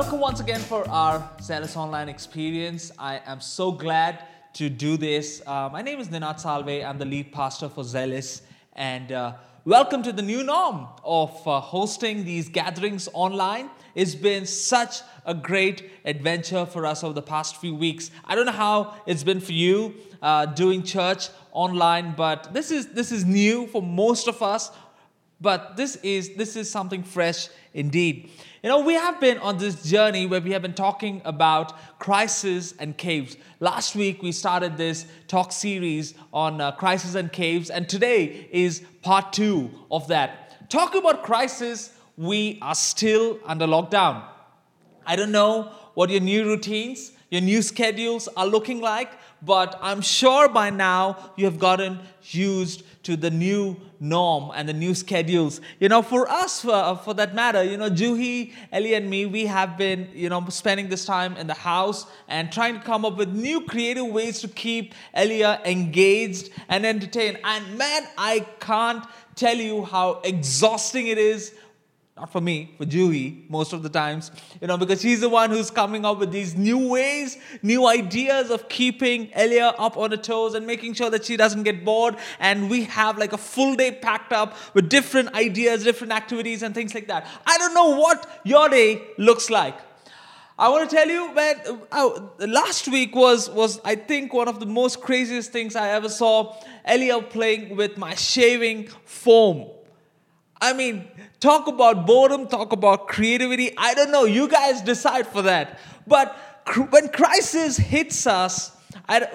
Welcome once again for our Zealous Online experience. I am so glad to do this. Uh, my name is Ninad Salve. I'm the lead pastor for Zealous. And uh, welcome to the new norm of uh, hosting these gatherings online. It's been such a great adventure for us over the past few weeks. I don't know how it's been for you uh, doing church online, but this is, this is new for most of us but this is this is something fresh indeed you know we have been on this journey where we have been talking about crises and caves. Last week we started this talk series on uh, crises and caves and today is part two of that. Talking about crisis we are still under lockdown. I don't know what your new routines your new schedules are looking like but i'm sure by now you have gotten used to the new norm and the new schedules. You know, for us, for, uh, for that matter, you know, Juhi, Ellie, and me, we have been, you know, spending this time in the house and trying to come up with new creative ways to keep Elia engaged and entertained. And man, I can't tell you how exhausting it is not for me, for Juhi, most of the times, you know, because she's the one who's coming up with these new ways, new ideas of keeping Elia up on her toes and making sure that she doesn't get bored. And we have like a full day packed up with different ideas, different activities, and things like that. I don't know what your day looks like. I want to tell you, man, uh, last week was, was, I think, one of the most craziest things I ever saw. Elia playing with my shaving foam. I mean, talk about boredom, talk about creativity. I don't know. You guys decide for that. But when crisis hits us,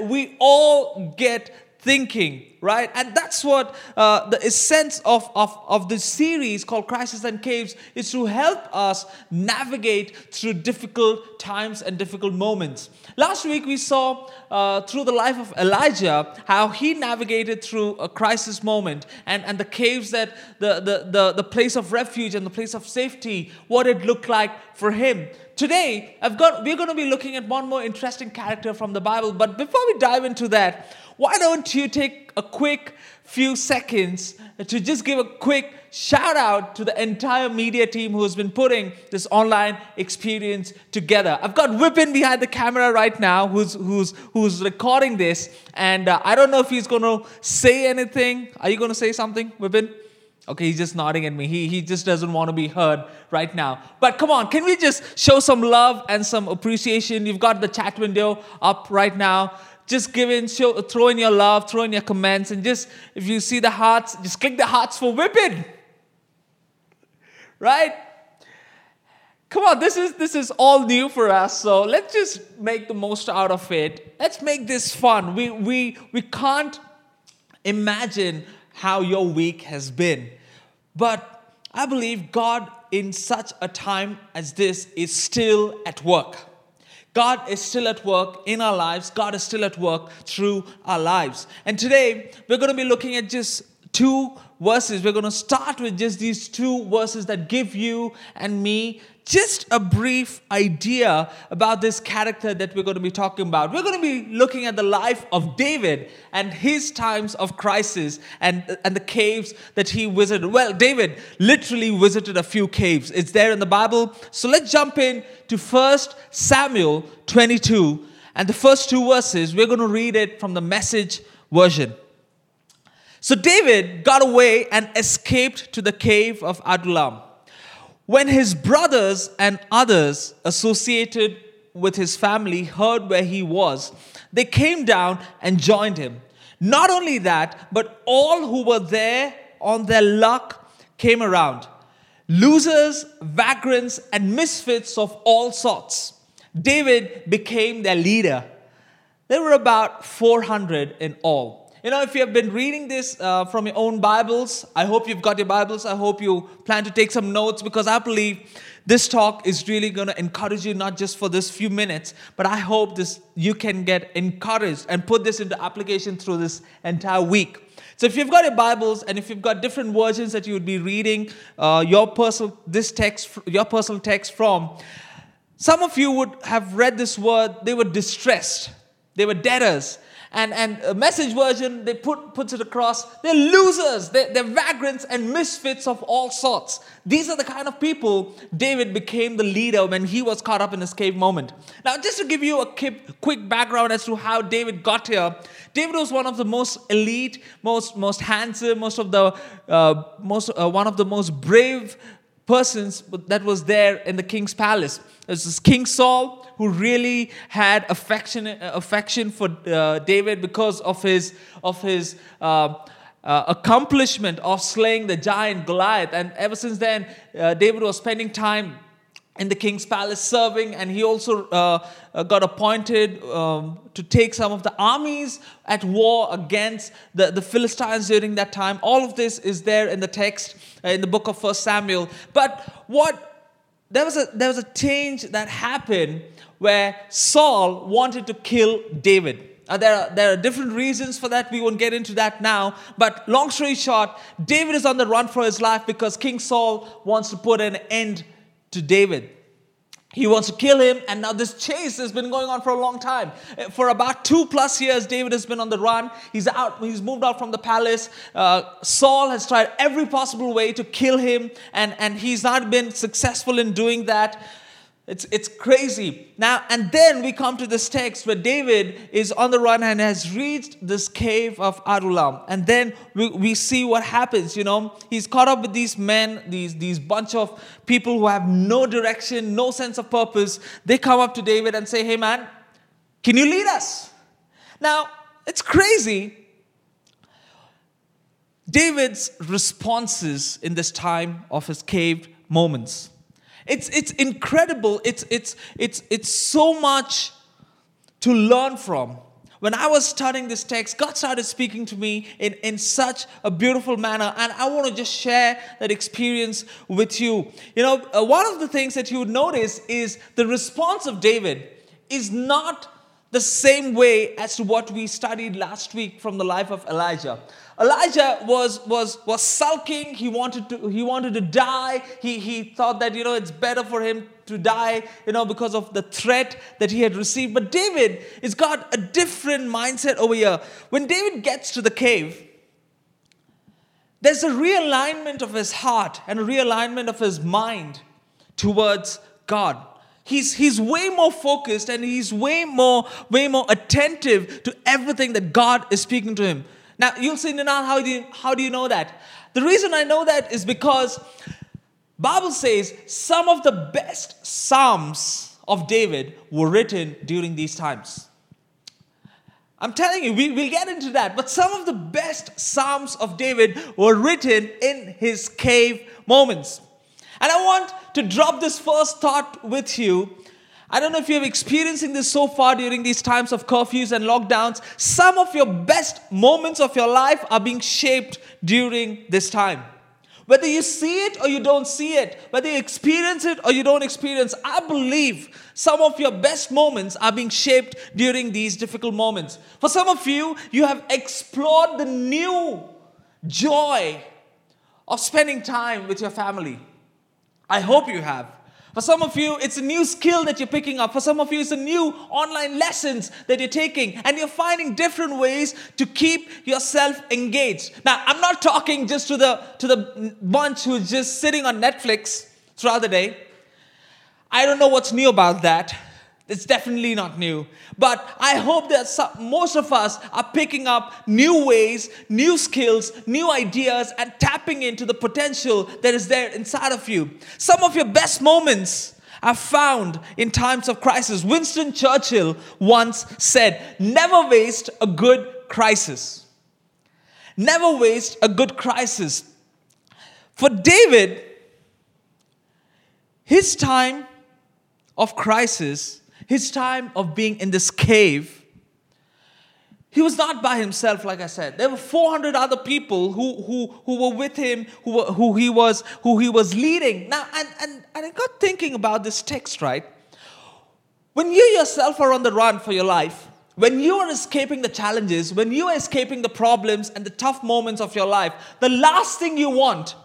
we all get thinking, right? And that's what uh, the essence of, of, of the series called Crisis and Caves is to help us navigate through difficult times and difficult moments. Last week we saw uh, through the life of Elijah how he navigated through a crisis moment and, and the caves that the, the, the, the place of refuge and the place of safety, what it looked like for him. Today, I've got, we're going to be looking at one more interesting character from the Bible. But before we dive into that, why don't you take a quick few seconds to just give a quick shout out to the entire media team who's been putting this online experience together. I've got Vipin behind the camera right now who's, who's, who's recording this, and uh, I don't know if he's going to say anything. Are you going to say something, Vipin? Okay, he's just nodding at me. He, he just doesn't want to be heard right now. But come on, can we just show some love and some appreciation? You've got the chat window up right now just give in, show, throw in your love, throw in your comments, and just if you see the hearts, just click the hearts for Vipin. Right? Come on, this is this is all new for us, so let's just make the most out of it. Let's make this fun. We we we can't imagine how your week has been. But I believe God in such a time as this is still at work. God is still at work in our lives. God is still at work through our lives. And today, we're going to be looking at just two verses. We're going to start with just these two verses that give you and me just a brief idea about this character that we're going to be talking about. We're going to be looking at the life of David and his times of crisis and, and the caves that he visited. Well, David literally visited a few caves. It's there in the Bible. So let's jump in to 1 Samuel 22. And the first two verses, we're going to read it from the message version. So David got away and escaped to the cave of Adullam. When his brothers and others associated with his family heard where he was, they came down and joined him. Not only that, but all who were there on their luck came around losers, vagrants, and misfits of all sorts. David became their leader. There were about 400 in all. You know, if you have been reading this uh, from your own Bibles, I hope you've got your Bibles. I hope you plan to take some notes because I believe this talk is really going to encourage you not just for this few minutes, but I hope this you can get encouraged and put this into application through this entire week. So if you've got your Bibles and if you've got different versions that you would be reading uh, your personal this text your personal text from, some of you would have read this word. They were distressed. They were debtors. And, and a message version, they put, puts it across, they're losers, they're, they're vagrants and misfits of all sorts. These are the kind of people David became the leader when he was caught up in his cave moment. Now, just to give you a quick background as to how David got here, David was one of the most elite, most, most handsome, most of the, uh, most, uh, one of the most brave persons that was there in the king's palace. This King Saul, who really had affection, affection for uh, David because of his, of his uh, uh, accomplishment of slaying the giant Goliath. And ever since then, uh, David was spending time in the king's palace serving, and he also uh, uh, got appointed um, to take some of the armies at war against the, the Philistines during that time. All of this is there in the text uh, in the book of First Samuel. But what there was a there was a change that happened where Saul wanted to kill David. Uh, there, are, there are different reasons for that. We won't get into that now. But long story short, David is on the run for his life because King Saul wants to put an end to David. He wants to kill him, and now this chase has been going on for a long time. Uh, for about two plus years, David has been on the run. He's out, he's moved out from the palace. Uh, Saul has tried every possible way to kill him, and, and he's not been successful in doing that. It's, it's crazy. Now, and then we come to this text where David is on the run and has reached this cave of Adullam. And then we, we see what happens, you know. He's caught up with these men, these, these bunch of people who have no direction, no sense of purpose. They come up to David and say, Hey, man, can you lead us? Now, it's crazy. David's responses in this time of his cave moments it's, it's incredible. It's, it's, it's, it's so much to learn from. When I was studying this text, God started speaking to me in, in such a beautiful manner, and I want to just share that experience with you. You know, uh, one of the things that you would notice is the response of David is not the same way as to what we studied last week from the life of Elijah. Elijah was, was, was sulking. He wanted to, he wanted to die. He, he thought that, you know, it's better for him to die, you know, because of the threat that he had received. But David has got a different mindset over here. When David gets to the cave, there's a realignment of his heart and a realignment of his mind towards God. He's, he's way more focused and he's way more, way more attentive to everything that God is speaking to him. Now, you'll say, Ninad, how do you, how do you know that? The reason I know that is because Bible says some of the best psalms of David were written during these times. I'm telling you, we, will get into that. But some of the best Psalms of David were written in his cave moments. And I want to drop this first thought with you I don't know if you're experiencing this so far during these times of curfews and lockdowns. Some of your best moments of your life are being shaped during this time. Whether you see it or you don't see it, whether you experience it or you don't experience, I believe some of your best moments are being shaped during these difficult moments. For some of you, you have explored the new joy of spending time with your family. I hope you have. For some of you, it's a new skill that you're picking up. For some of you, it's a new online lessons that you're taking, and you're finding different ways to keep yourself engaged. Now, I'm not talking just to the to the bunch who's just sitting on Netflix throughout the day. I don't know what's new about that. It's definitely not new. But I hope that some, most of us are picking up new ways, new skills, new ideas, and tapping into the potential that is there inside of you. Some of your best moments are found in times of crisis. Winston Churchill once said, Never waste a good crisis. Never waste a good crisis. For David, his time of crisis his time of being in this cave, he was not by himself, like I said. There were 400 other people who, who, who were with him, who, were, who, he was, who he was leading. Now, and, and, and I got thinking about this text, right? When you yourself are on the run for your life, when you are escaping the challenges, when you are escaping the problems and the tough moments of your life, the last thing you want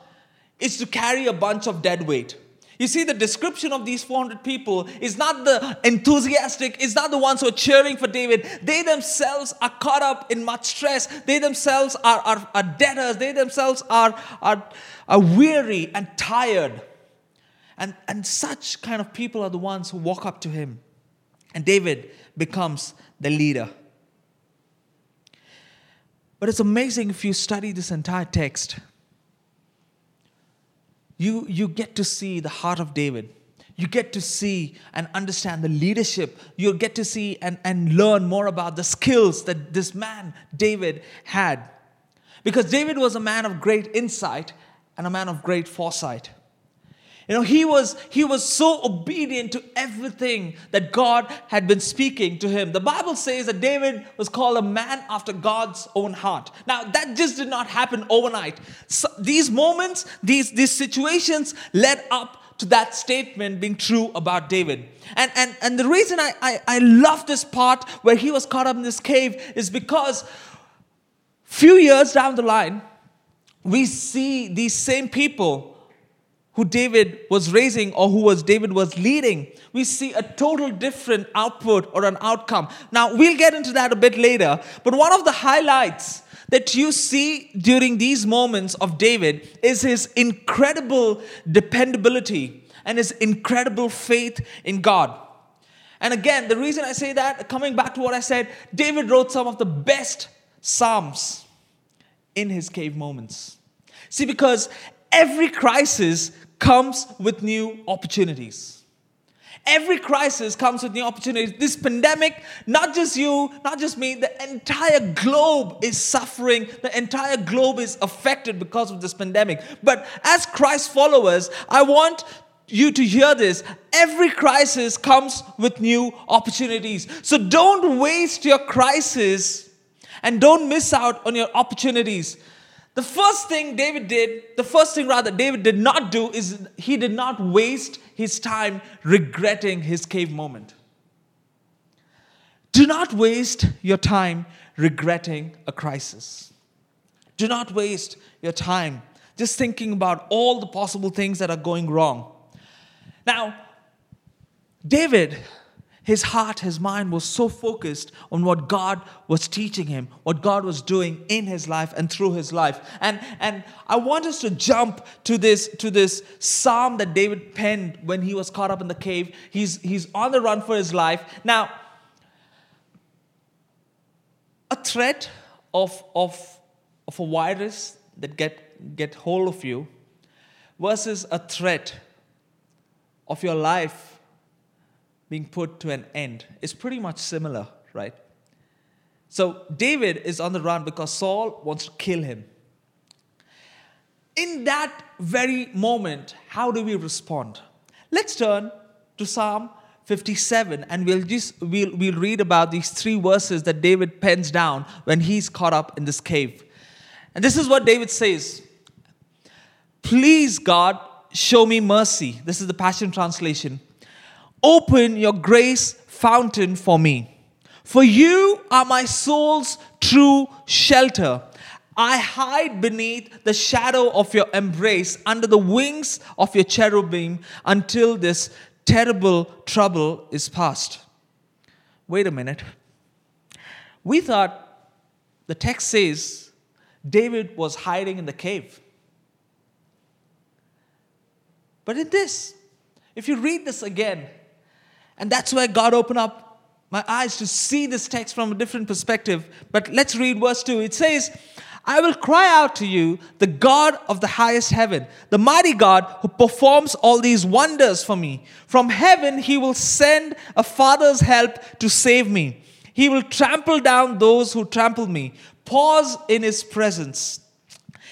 is to carry a bunch of dead weight. You see, the description of these 400 people is not the enthusiastic, it's not the ones who are cheering for David. They themselves are caught up in much stress. They themselves are, are, are debtors. They themselves are, are, are weary and tired. And, and such kind of people are the ones who walk up to him. And David becomes the leader. But it's amazing if you study this entire text you, you get to see the heart of David. You get to see and understand the leadership. You get to see and, and learn more about the skills that this man, David, had. Because David was a man of great insight and a man of great foresight. You know, he was, he was so obedient to everything that God had been speaking to him. The Bible says that David was called a man after God's own heart. Now, that just did not happen overnight. So these moments, these, these situations led up to that statement being true about David. And, and, and the reason I, I, I love this part where he was caught up in this cave is because few years down the line, we see these same people who David was raising or who was David was leading, we see a total different output or an outcome. Now, we'll get into that a bit later, but one of the highlights that you see during these moments of David is his incredible dependability and his incredible faith in God. And again, the reason I say that, coming back to what I said, David wrote some of the best Psalms in his cave moments. See, because every crisis comes with new opportunities. Every crisis comes with new opportunities. This pandemic, not just you, not just me, the entire globe is suffering. The entire globe is affected because of this pandemic. But as Christ followers, I want you to hear this. Every crisis comes with new opportunities. So don't waste your crisis and don't miss out on your opportunities. The first thing David did, the first thing rather David did not do is he did not waste his time regretting his cave moment. Do not waste your time regretting a crisis. Do not waste your time just thinking about all the possible things that are going wrong. Now, David his heart, his mind was so focused on what God was teaching him, what God was doing in his life and through his life. And, and I want us to jump to this, to this psalm that David penned when he was caught up in the cave. He's, he's on the run for his life. Now, a threat of, of, of a virus that get, get hold of you versus a threat of your life being put to an end is pretty much similar, right? So David is on the run because Saul wants to kill him. In that very moment, how do we respond? Let's turn to Psalm 57 and we'll just we'll, we'll read about these three verses that David pens down when he's caught up in this cave. And this is what David says. Please God, show me mercy. This is the Passion translation. Open your grace fountain for me. For you are my soul's true shelter. I hide beneath the shadow of your embrace, under the wings of your cherubim, until this terrible trouble is past. Wait a minute. We thought the text says David was hiding in the cave. But in this, if you read this again, and that's where God opened up my eyes to see this text from a different perspective. But let's read verse 2. It says, I will cry out to you, the God of the highest heaven, the mighty God who performs all these wonders for me. From heaven, he will send a father's help to save me. He will trample down those who trample me. Pause in his presence.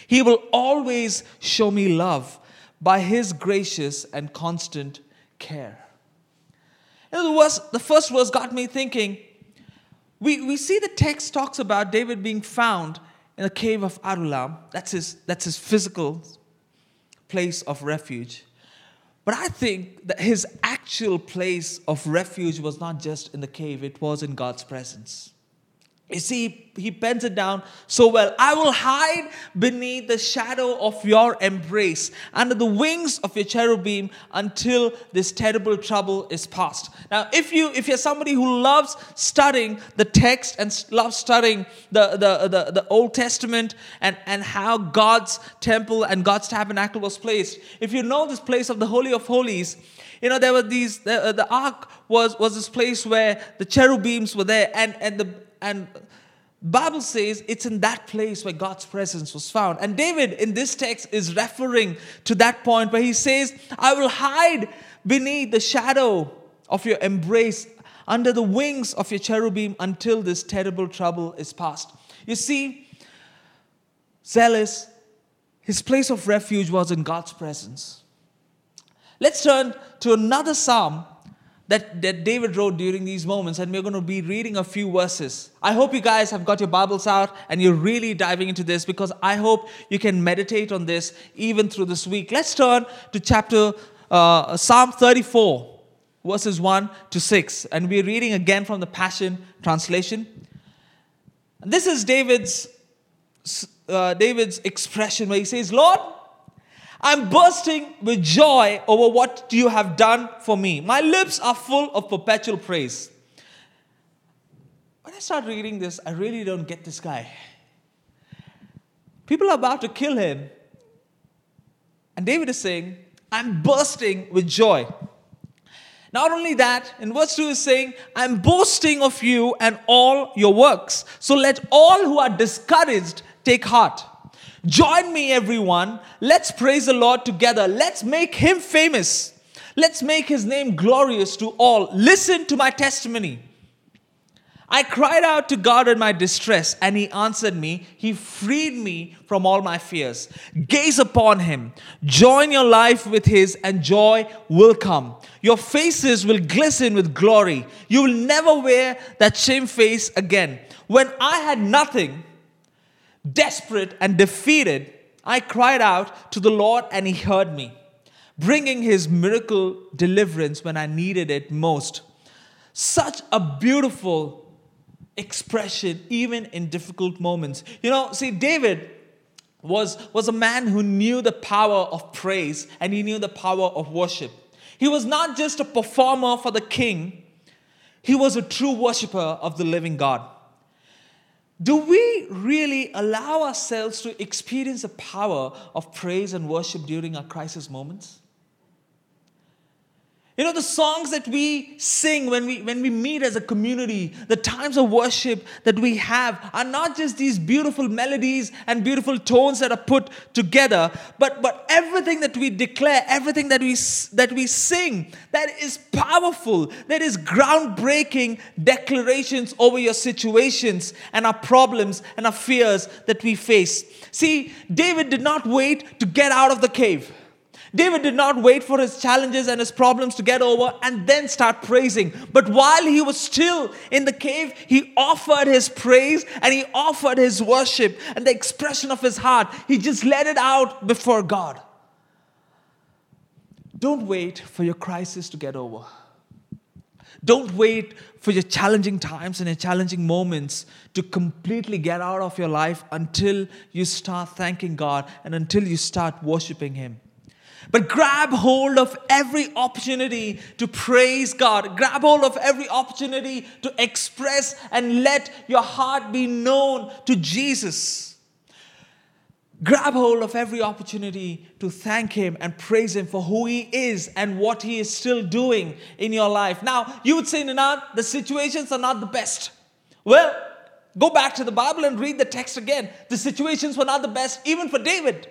He will always show me love by his gracious and constant care. Know, the, verse, the first verse got me thinking. We, we see the text talks about David being found in the cave of Adullam. That's his, that's his physical place of refuge. But I think that his actual place of refuge was not just in the cave, it was in God's presence. You see, he pens it down so well. I will hide beneath the shadow of your embrace, under the wings of your cherubim, until this terrible trouble is past. Now, if you if you're somebody who loves studying the text and loves studying the, the, the, the Old Testament and, and how God's temple and God's tabernacle was placed, if you know this place of the Holy of Holies, you know there were these the, uh, the ark was was this place where the cherubims were there and and the and Bible says it's in that place where God's presence was found. And David in this text is referring to that point where he says, I will hide beneath the shadow of your embrace under the wings of your cherubim until this terrible trouble is past. You see, zealous, his place of refuge was in God's presence. Let's turn to another psalm that, that David wrote during these moments, and we're going to be reading a few verses. I hope you guys have got your Bibles out and you're really diving into this because I hope you can meditate on this even through this week. Let's turn to chapter uh, Psalm 34, verses 1 to 6, and we're reading again from the Passion Translation. This is David's uh, David's expression where he says, "Lord." I'm bursting with joy over what you have done for me. My lips are full of perpetual praise. When I start reading this, I really don't get this guy. People are about to kill him. And David is saying, I'm bursting with joy. Not only that, in verse 2 is saying, I'm boasting of you and all your works. So let all who are discouraged take heart. Join me, everyone. Let's praise the Lord together. Let's make him famous. Let's make his name glorious to all. Listen to my testimony. I cried out to God in my distress, and He answered me. He freed me from all my fears. Gaze upon Him, join your life with His, and joy will come. Your faces will glisten with glory. You will never wear that shame face again. When I had nothing, Desperate and defeated, I cried out to the Lord and He heard me, bringing His miracle deliverance when I needed it most. Such a beautiful expression, even in difficult moments. You know, see, David was, was a man who knew the power of praise and he knew the power of worship. He was not just a performer for the king, he was a true worshiper of the living God. Do we really allow ourselves to experience the power of praise and worship during our crisis moments? You know, the songs that we sing when we, when we meet as a community, the times of worship that we have are not just these beautiful melodies and beautiful tones that are put together, but, but everything that we declare, everything that we, that we sing, that is powerful, that is groundbreaking declarations over your situations and our problems and our fears that we face. See, David did not wait to get out of the cave. David did not wait for his challenges and his problems to get over and then start praising. But while he was still in the cave, he offered his praise and he offered his worship and the expression of his heart. He just let it out before God. Don't wait for your crisis to get over. Don't wait for your challenging times and your challenging moments to completely get out of your life until you start thanking God and until you start worshiping Him. But grab hold of every opportunity to praise God. Grab hold of every opportunity to express and let your heart be known to Jesus. Grab hold of every opportunity to thank Him and praise Him for who He is and what He is still doing in your life. Now, you would say, Ninad, the situations are not the best. Well, go back to the Bible and read the text again. The situations were not the best, even for David.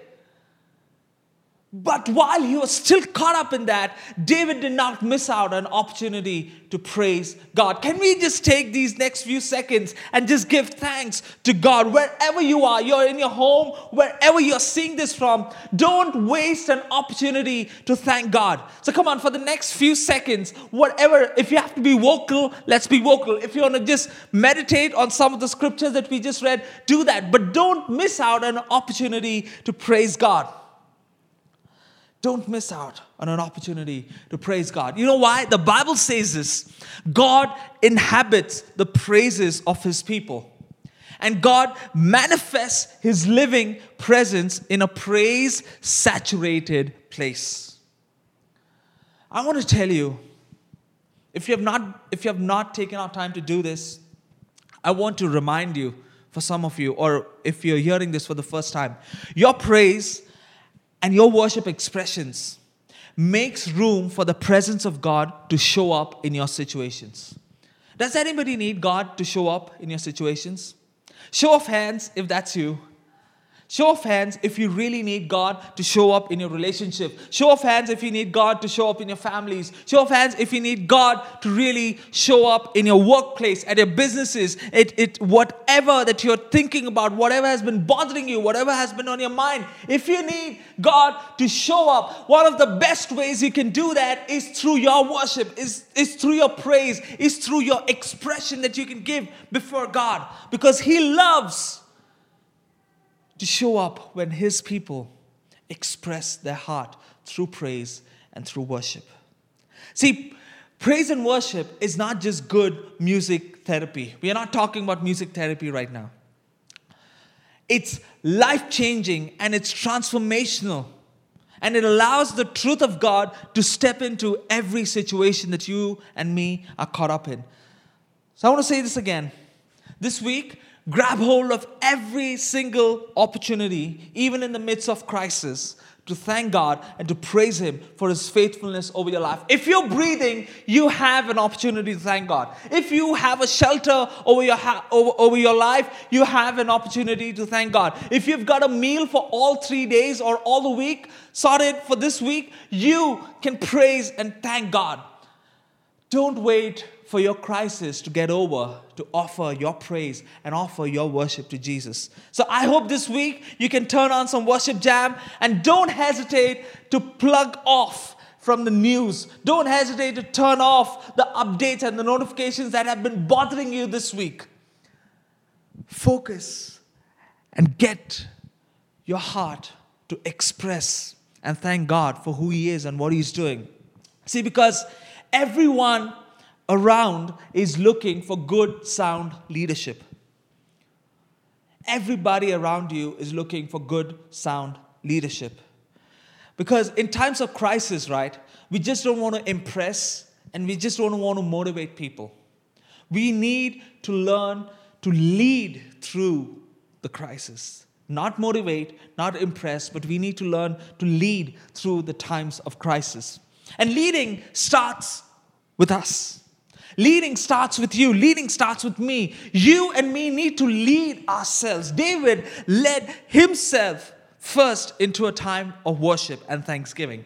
But while he was still caught up in that, David did not miss out an opportunity to praise God. Can we just take these next few seconds and just give thanks to God wherever you are? You're in your home, wherever you're seeing this from. Don't waste an opportunity to thank God. So come on, for the next few seconds, whatever, if you have to be vocal, let's be vocal. If you want to just meditate on some of the scriptures that we just read, do that. But don't miss out an opportunity to praise God. Don't miss out on an opportunity to praise God. You know why? The Bible says this God inhabits the praises of his people. And God manifests his living presence in a praise saturated place. I want to tell you if you have not if you have not taken our time to do this, I want to remind you for some of you or if you're hearing this for the first time, your praise and your worship expressions makes room for the presence of God to show up in your situations. Does anybody need God to show up in your situations? Show of hands if that's you. Show of hands if you really need God to show up in your relationship. Show of hands if you need God to show up in your families. Show of hands if you need God to really show up in your workplace, at your businesses, it, it whatever that you're thinking about, whatever has been bothering you, whatever has been on your mind. If you need God to show up, one of the best ways you can do that is through your worship, is, is through your praise, is through your expression that you can give before God. Because He loves to show up when His people express their heart through praise and through worship. See, praise and worship is not just good music therapy. We are not talking about music therapy right now. It's life changing and it's transformational. And it allows the truth of God to step into every situation that you and me are caught up in. So I want to say this again. This week, grab hold of every single opportunity, even in the midst of crisis, to thank God and to praise Him for His faithfulness over your life. If you're breathing, you have an opportunity to thank God. If you have a shelter over your, ha- over, over your life, you have an opportunity to thank God. If you've got a meal for all three days or all the week, sorted for this week, you can praise and thank God. Don't wait for your crisis to get over to offer your praise and offer your worship to Jesus. So I hope this week you can turn on some worship jam and don't hesitate to plug off from the news. Don't hesitate to turn off the updates and the notifications that have been bothering you this week. Focus and get your heart to express and thank God for who He is and what He's doing. See, because everyone around is looking for good, sound leadership. Everybody around you is looking for good, sound leadership. Because in times of crisis, right, we just don't want to impress and we just don't want to motivate people. We need to learn to lead through the crisis. Not motivate, not impress, but we need to learn to lead through the times of crisis. And leading starts with us. Leading starts with you. Leading starts with me. You and me need to lead ourselves. David led himself first into a time of worship and thanksgiving.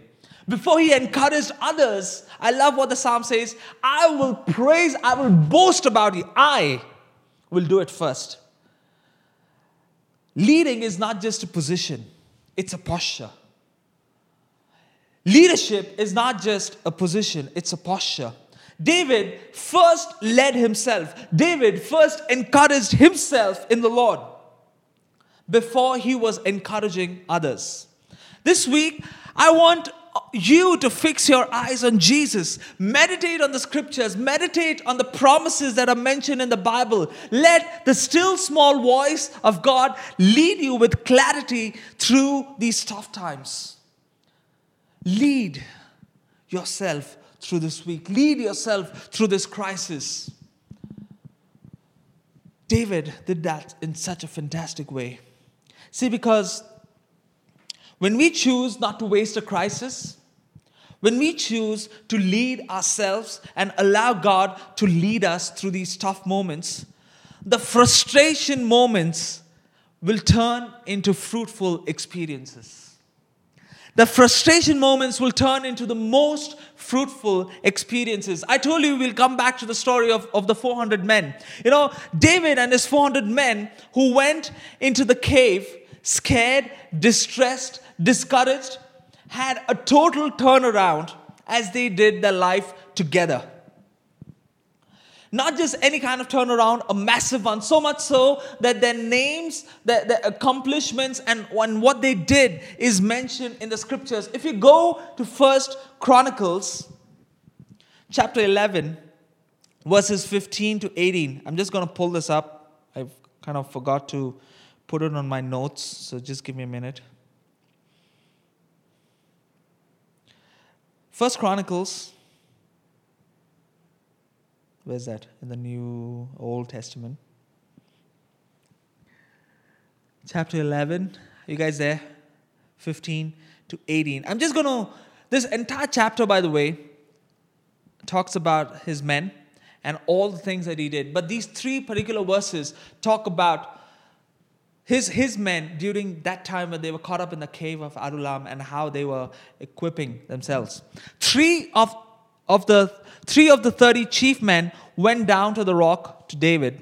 Before he encouraged others, I love what the psalm says I will praise, I will boast about you. I will do it first. Leading is not just a position, it's a posture. Leadership is not just a position, it's a posture. David first led himself. David first encouraged himself in the Lord before he was encouraging others. This week, I want you to fix your eyes on Jesus. Meditate on the scriptures. Meditate on the promises that are mentioned in the Bible. Let the still small voice of God lead you with clarity through these tough times. Lead yourself through this week. Lead yourself through this crisis. David did that in such a fantastic way. See, because when we choose not to waste a crisis, when we choose to lead ourselves and allow God to lead us through these tough moments, the frustration moments will turn into fruitful experiences. The frustration moments will turn into the most fruitful experiences. I told you we'll come back to the story of, of the 400 men. You know, David and his 400 men who went into the cave scared, distressed, discouraged, had a total turnaround as they did their life together. Not just any kind of turnaround, a massive one. So much so that their names, their, their accomplishments, and, and what they did is mentioned in the scriptures. If you go to First Chronicles, chapter 11, verses 15 to 18, I'm just going to pull this up. I've kind of forgot to put it on my notes, so just give me a minute. First Chronicles. Where's that? In the New Old Testament. Chapter 11. Are you guys there? 15 to 18. I'm just going to, this entire chapter, by the way, talks about his men and all the things that he did. But these three particular verses talk about his, his men during that time when they were caught up in the cave of Adullam and how they were equipping themselves. Three of, of the three of the 30 chief men went down to the rock to David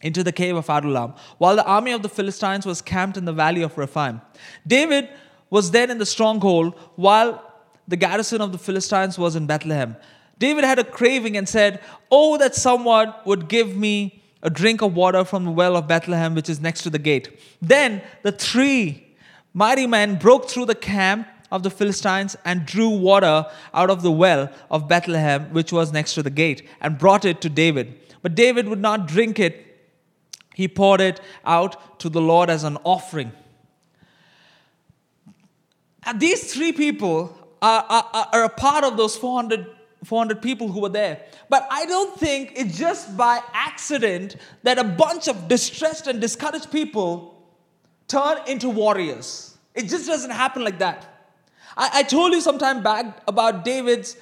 into the cave of Adullam, while the army of the Philistines was camped in the valley of Rephaim. David was then in the stronghold, while the garrison of the Philistines was in Bethlehem. David had a craving and said, Oh, that someone would give me a drink of water from the well of Bethlehem, which is next to the gate. Then the three mighty men broke through the camp of the Philistines and drew water out of the well of Bethlehem, which was next to the gate, and brought it to David. But David would not drink it, he poured it out to the Lord as an offering. And these three people are, are, are a part of those 400 400 people who were there. But I don't think it's just by accident that a bunch of distressed and discouraged people turn into warriors. It just doesn't happen like that. I, I told you some time back about David's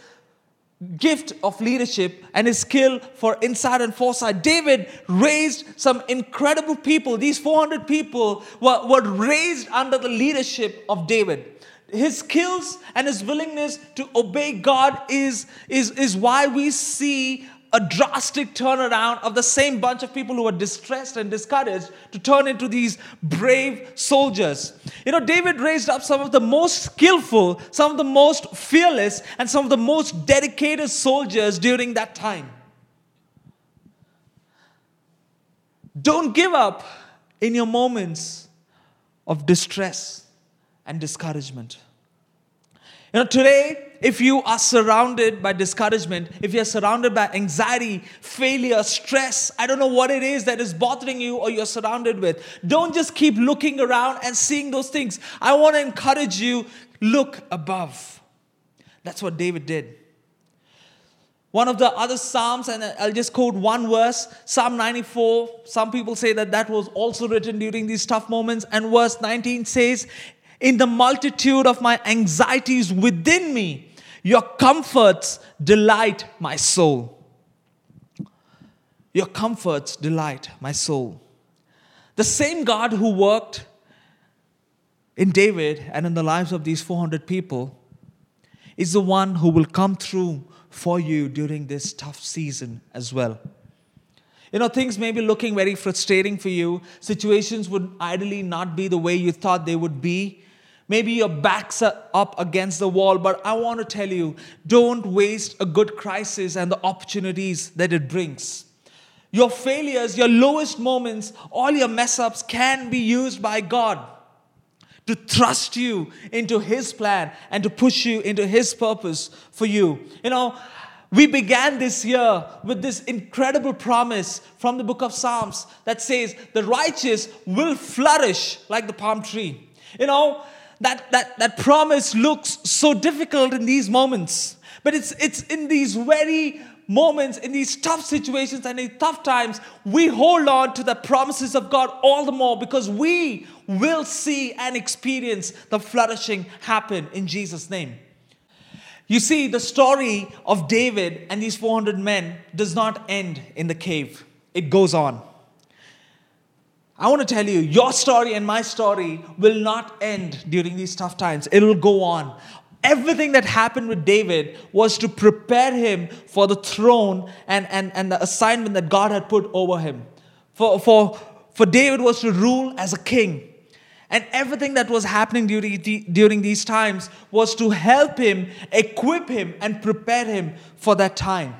gift of leadership and his skill for insight and foresight. David raised some incredible people. These 400 people were, were raised under the leadership of David his skills and his willingness to obey God is, is, is why we see a drastic turnaround of the same bunch of people who were distressed and discouraged to turn into these brave soldiers. You know, David raised up some of the most skillful, some of the most fearless, and some of the most dedicated soldiers during that time. Don't give up in your moments of distress and discouragement. You know, today, if you are surrounded by discouragement, if you're surrounded by anxiety, failure, stress, I don't know what it is that is bothering you or you're surrounded with, don't just keep looking around and seeing those things. I want to encourage you look above. That's what David did. One of the other Psalms, and I'll just quote one verse Psalm 94. Some people say that that was also written during these tough moments. And verse 19 says, in the multitude of my anxieties within me, your comforts delight my soul. Your comforts delight my soul. The same God who worked in David and in the lives of these 400 people is the one who will come through for you during this tough season as well. You know, things may be looking very frustrating for you. Situations would ideally not be the way you thought they would be. Maybe your back's are up against the wall, but I want to tell you don't waste a good crisis and the opportunities that it brings. Your failures, your lowest moments, all your mess ups can be used by God to thrust you into His plan and to push you into His purpose for you. You know, we began this year with this incredible promise from the book of Psalms that says, The righteous will flourish like the palm tree. You know, that, that, that promise looks so difficult in these moments. But it's, it's in these very moments, in these tough situations and in tough times, we hold on to the promises of God all the more because we will see and experience the flourishing happen in Jesus' name. You see, the story of David and these 400 men does not end in the cave, it goes on. I want to tell you, your story and my story will not end during these tough times. It will go on. Everything that happened with David was to prepare him for the throne and, and, and the assignment that God had put over him. For, for, for David was to rule as a king. And everything that was happening during, during these times was to help him, equip him, and prepare him for that time.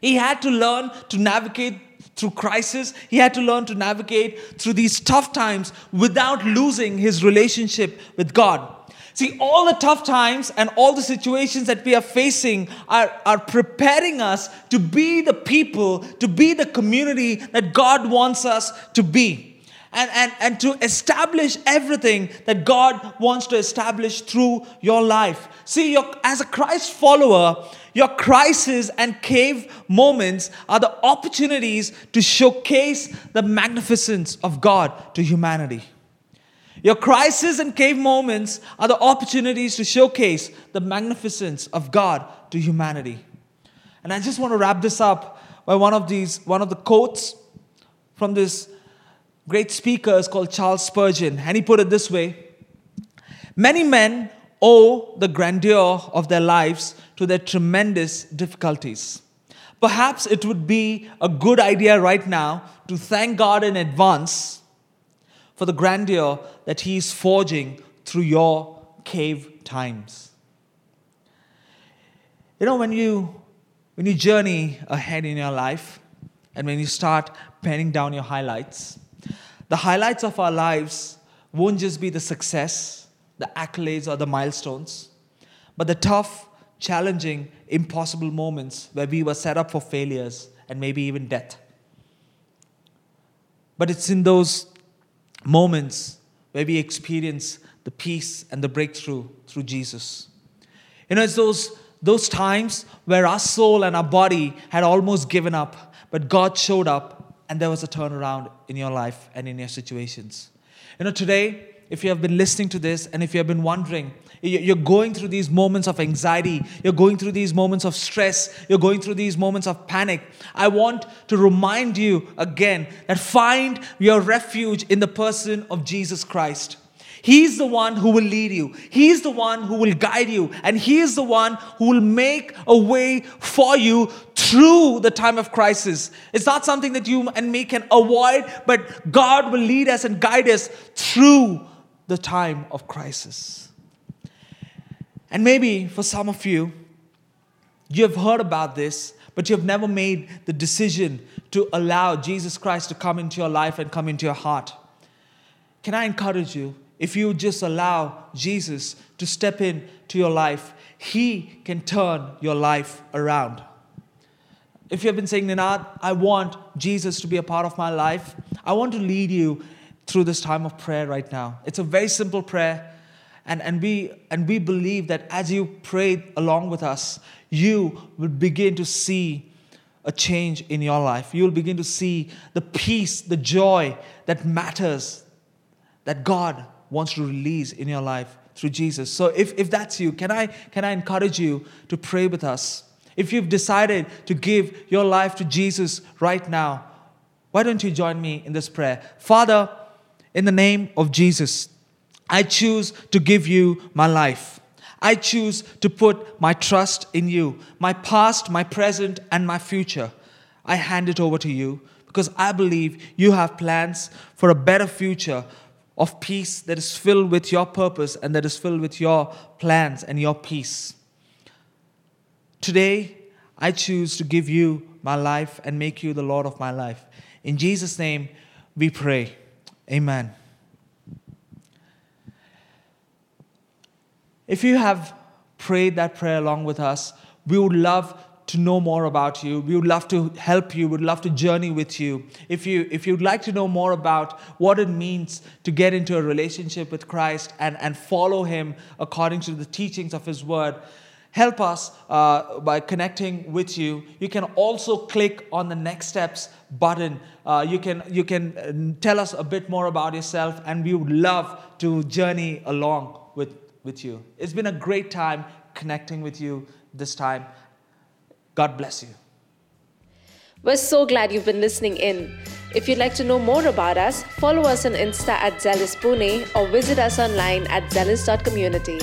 He had to learn to navigate through crisis. He had to learn to navigate through these tough times without losing his relationship with God. See, all the tough times and all the situations that we are facing are, are preparing us to be the people, to be the community that God wants us to be. And, and, and to establish everything that God wants to establish through your life. See, as a Christ follower, your crisis and cave moments are the opportunities to showcase the magnificence of God to humanity. Your crisis and cave moments are the opportunities to showcase the magnificence of God to humanity. And I just want to wrap this up by one of these, one of the quotes from this great speaker is called Charles Spurgeon. And he put it this way Many men owe the grandeur of their lives to their tremendous difficulties. Perhaps it would be a good idea right now to thank God in advance for the grandeur that He is forging through your cave times. You know, when you when you journey ahead in your life and when you start penning down your highlights, the highlights of our lives won't just be the success, the accolades, or the milestones, but the tough, challenging, impossible moments where we were set up for failures and maybe even death. But it's in those moments where we experience the peace and the breakthrough through Jesus. You know, it's those, those times where our soul and our body had almost given up, but God showed up and there was a turnaround in your life and in your situations. You know, today, if you have been listening to this and if you have been wondering, you're going through these moments of anxiety, you're going through these moments of stress, you're going through these moments of panic. I want to remind you again that find your refuge in the person of Jesus Christ. He's the one who will lead you. He's the one who will guide you. And He is the one who will make a way for you through the time of crisis. It's not something that you and me can avoid, but God will lead us and guide us through the time of crisis. And maybe for some of you, you have heard about this, but you have never made the decision to allow Jesus Christ to come into your life and come into your heart. Can I encourage you? If you just allow Jesus to step into your life, He can turn your life around. If you have been saying, Ninad, I want Jesus to be a part of my life, I want to lead you through this time of prayer right now. It's a very simple prayer. And, and, we, and we believe that as you pray along with us, you will begin to see a change in your life. You will begin to see the peace, the joy that matters, that God wants to release in your life through Jesus. So if, if that's you, can I, can I encourage you to pray with us? If you've decided to give your life to Jesus right now, why don't you join me in this prayer? Father, in the name of Jesus, I choose to give you my life. I choose to put my trust in you. My past, my present, and my future. I hand it over to you because I believe you have plans for a better future of peace that is filled with your purpose and that is filled with your plans and your peace. Today, I choose to give you my life and make you the Lord of my life. In Jesus' name, we pray. Amen. If you have prayed that prayer along with us, we would love to know more about you. We would love to help you. We would love to journey with you. If you if you'd like to know more about what it means to get into a relationship with Christ and, and follow Him according to the teachings of His Word, help us uh, by connecting with you. You can also click on the next steps button. Uh, you can you can uh, tell us a bit more about yourself, and we would love to journey along with with you. It's been a great time connecting with you this time. God bless you. We're so glad you've been listening in. If you'd like to know more about us, follow us on Insta at Zealous Pune or visit us online at zealous.community.